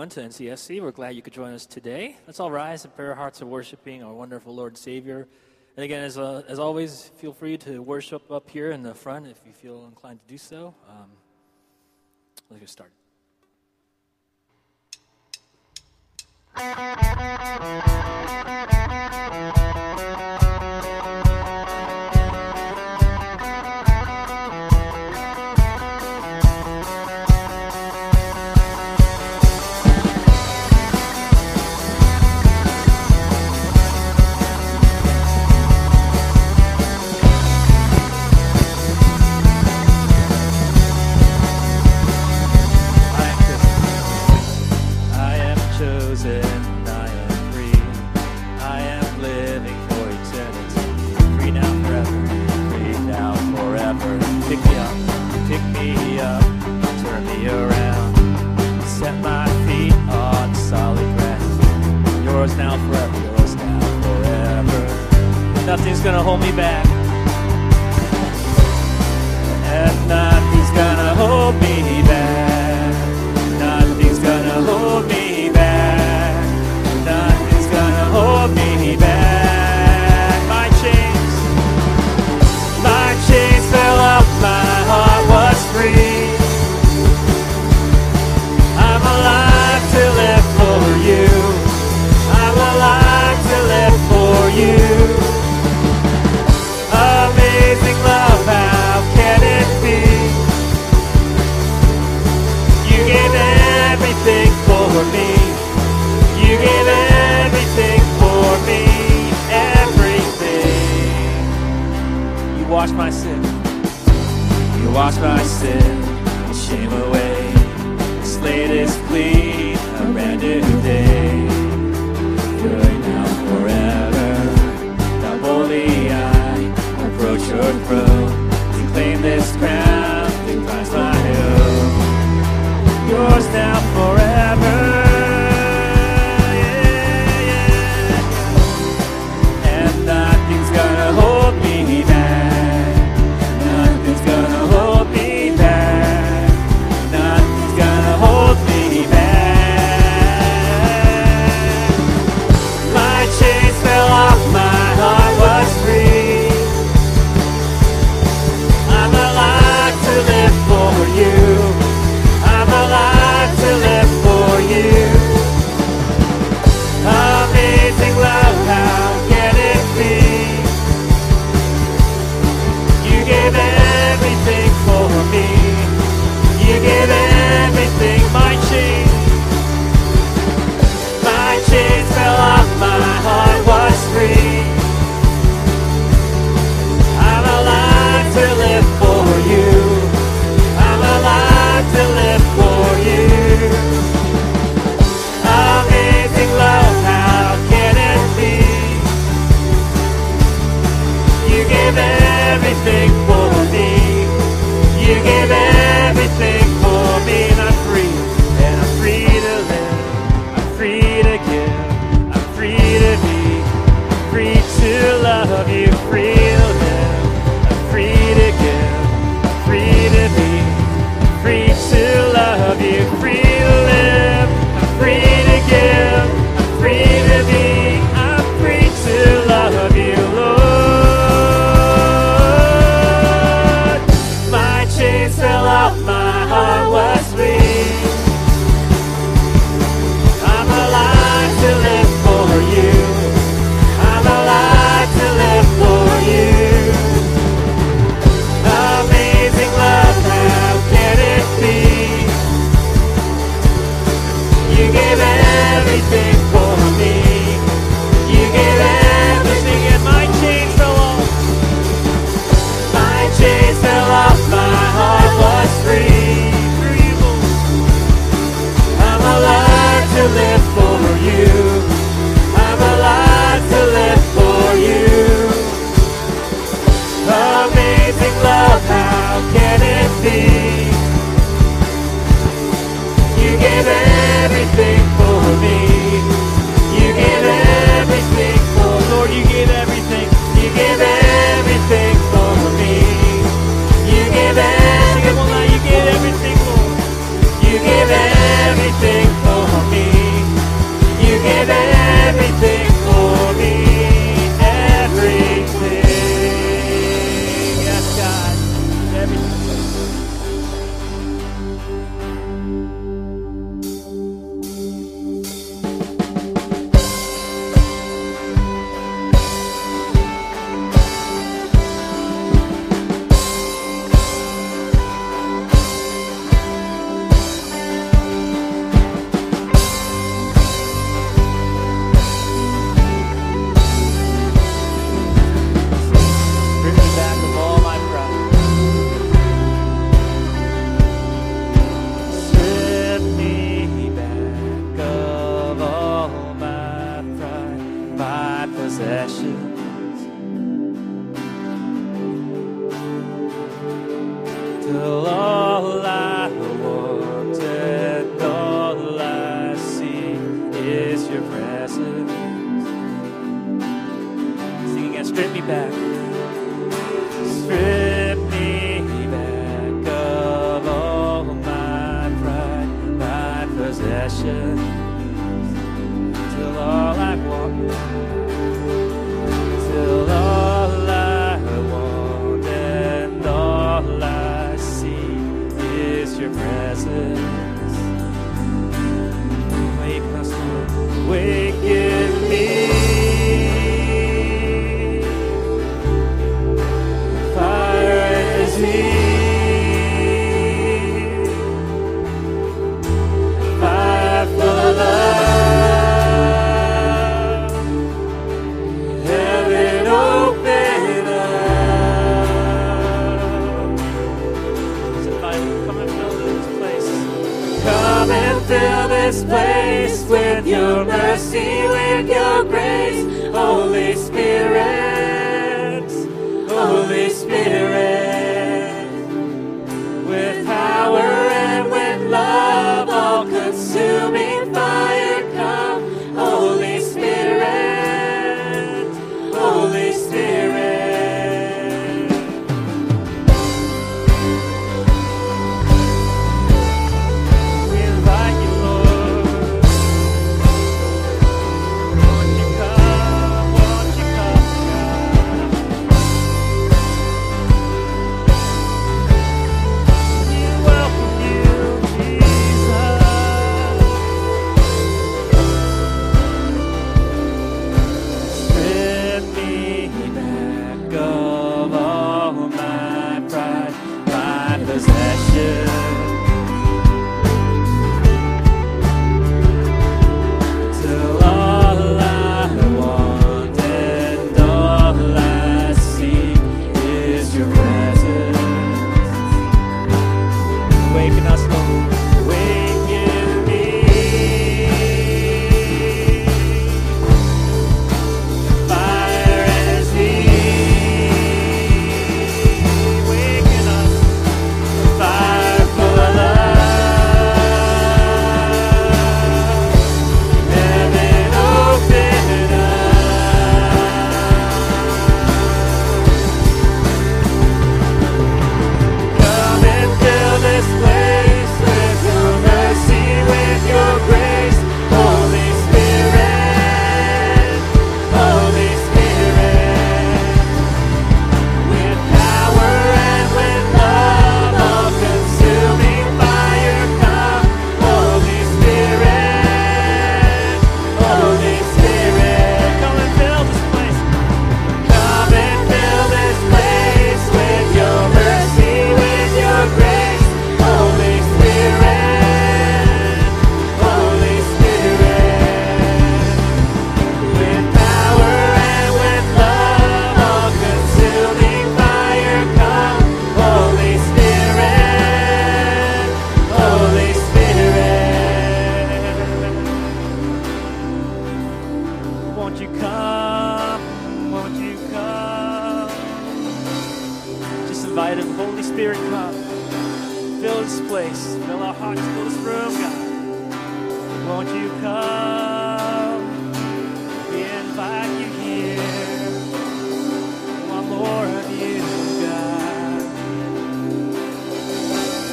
everyone, to NCSC. We're glad you could join us today. Let's all rise and prayer hearts of worshiping our wonderful Lord and Savior. And again, as, uh, as always, feel free to worship up here in the front if you feel inclined to do so. Um, let's get started. forever, you'll forever. Nothing's gonna hold me back. And nothing's gonna hold me for me. You gave everything for me, everything. You washed my sin. You washed my sin, and shame away. The slate plea, a brand new day. You're now forever. Now only I approach your throne claim this crown that Christ my own. Yours now. to love you free.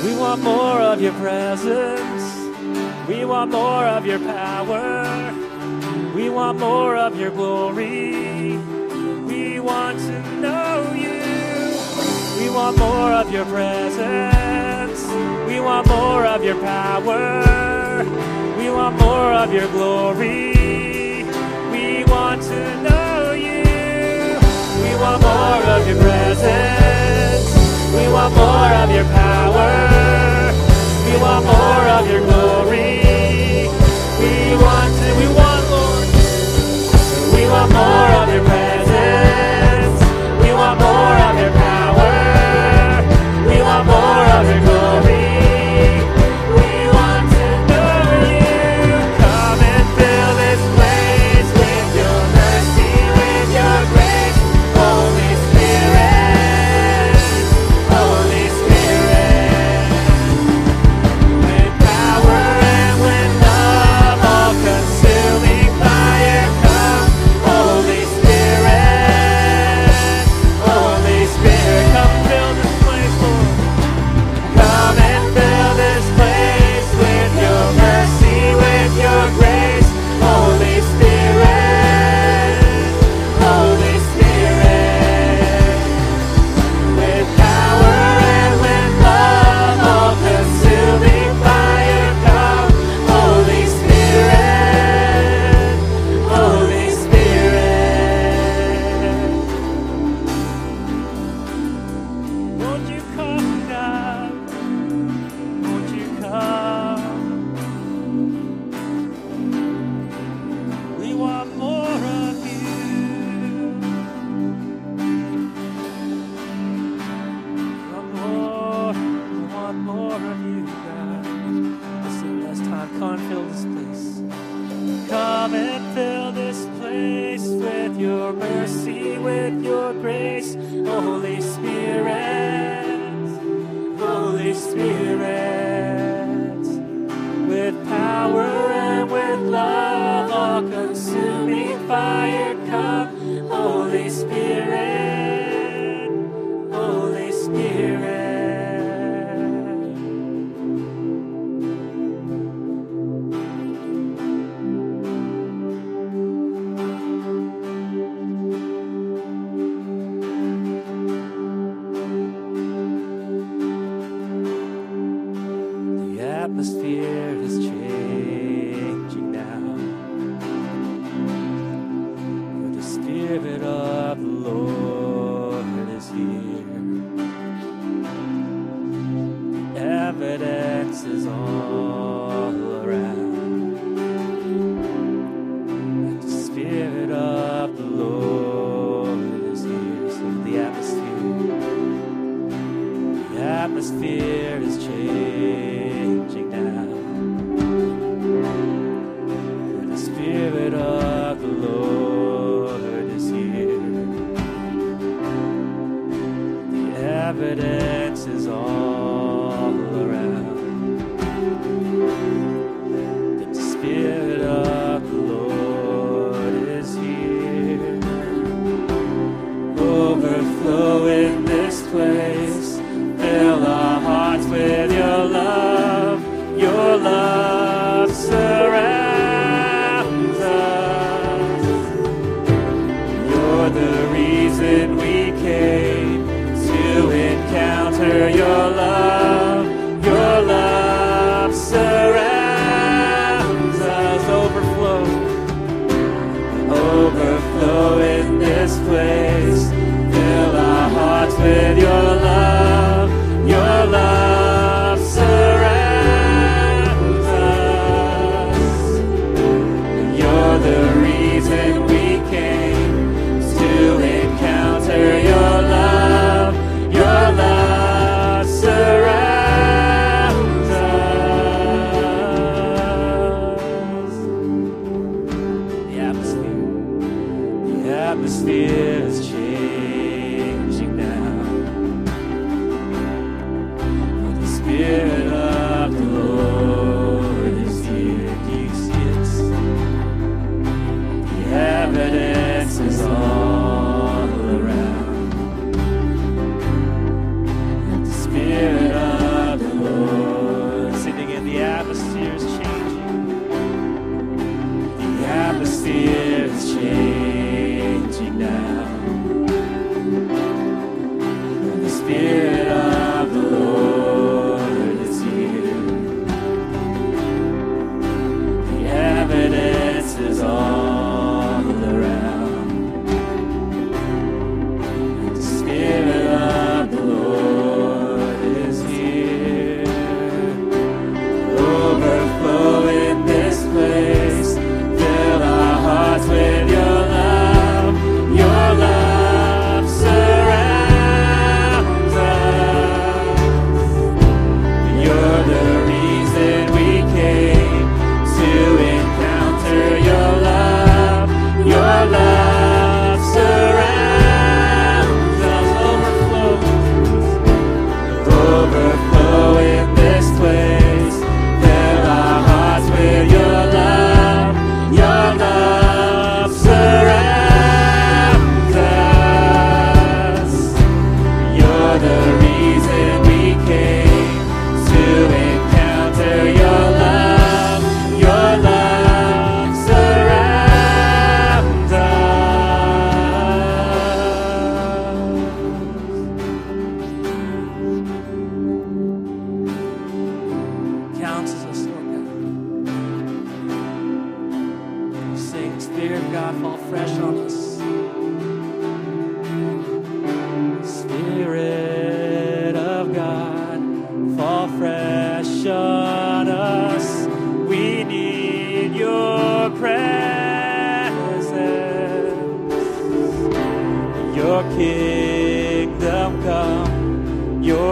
We want more of your presence. We want more of your power. We want more of your glory. We want to know you. We want more of your presence. We want more of your power. We want more of your glory. We want to know you. We want more of your presence. We want more of your power want more.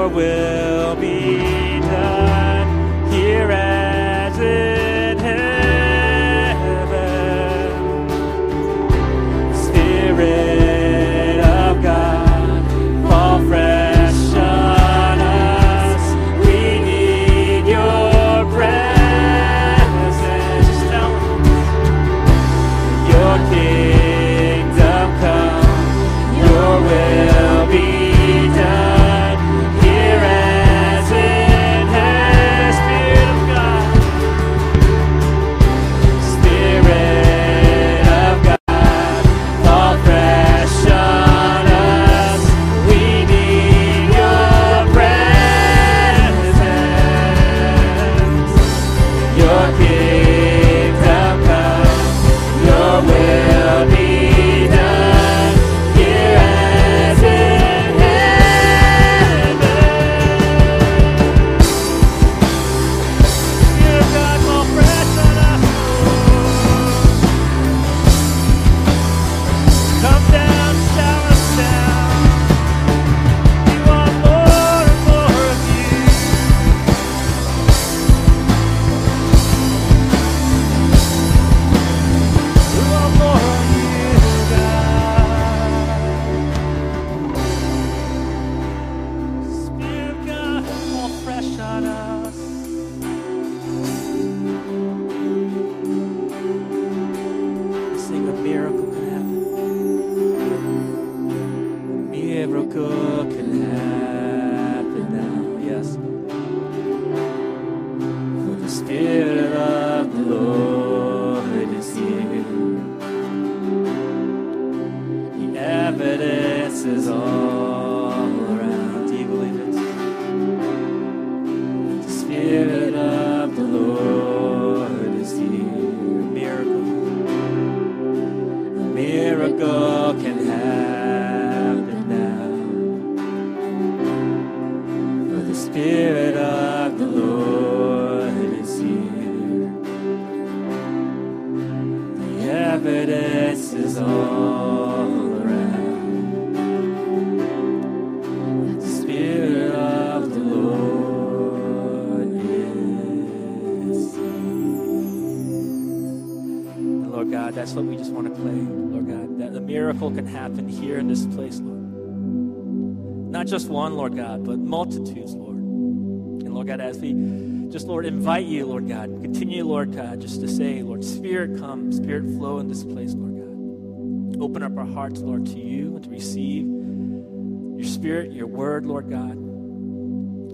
will be done. evidence is all. Just want to play, Lord God. That a miracle can happen here in this place, Lord. Not just one, Lord God, but multitudes, Lord. And Lord God, as we just, Lord, invite you, Lord God, continue, Lord God, just to say, Lord, Spirit come, Spirit flow in this place, Lord God. Open up our hearts, Lord, to you and to receive your Spirit, your word, Lord God,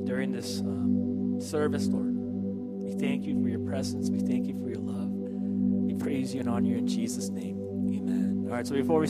during this um, service, Lord. We thank you for your presence. We thank you for your. We praise you and honor you in Jesus' name. Amen. All right, so before we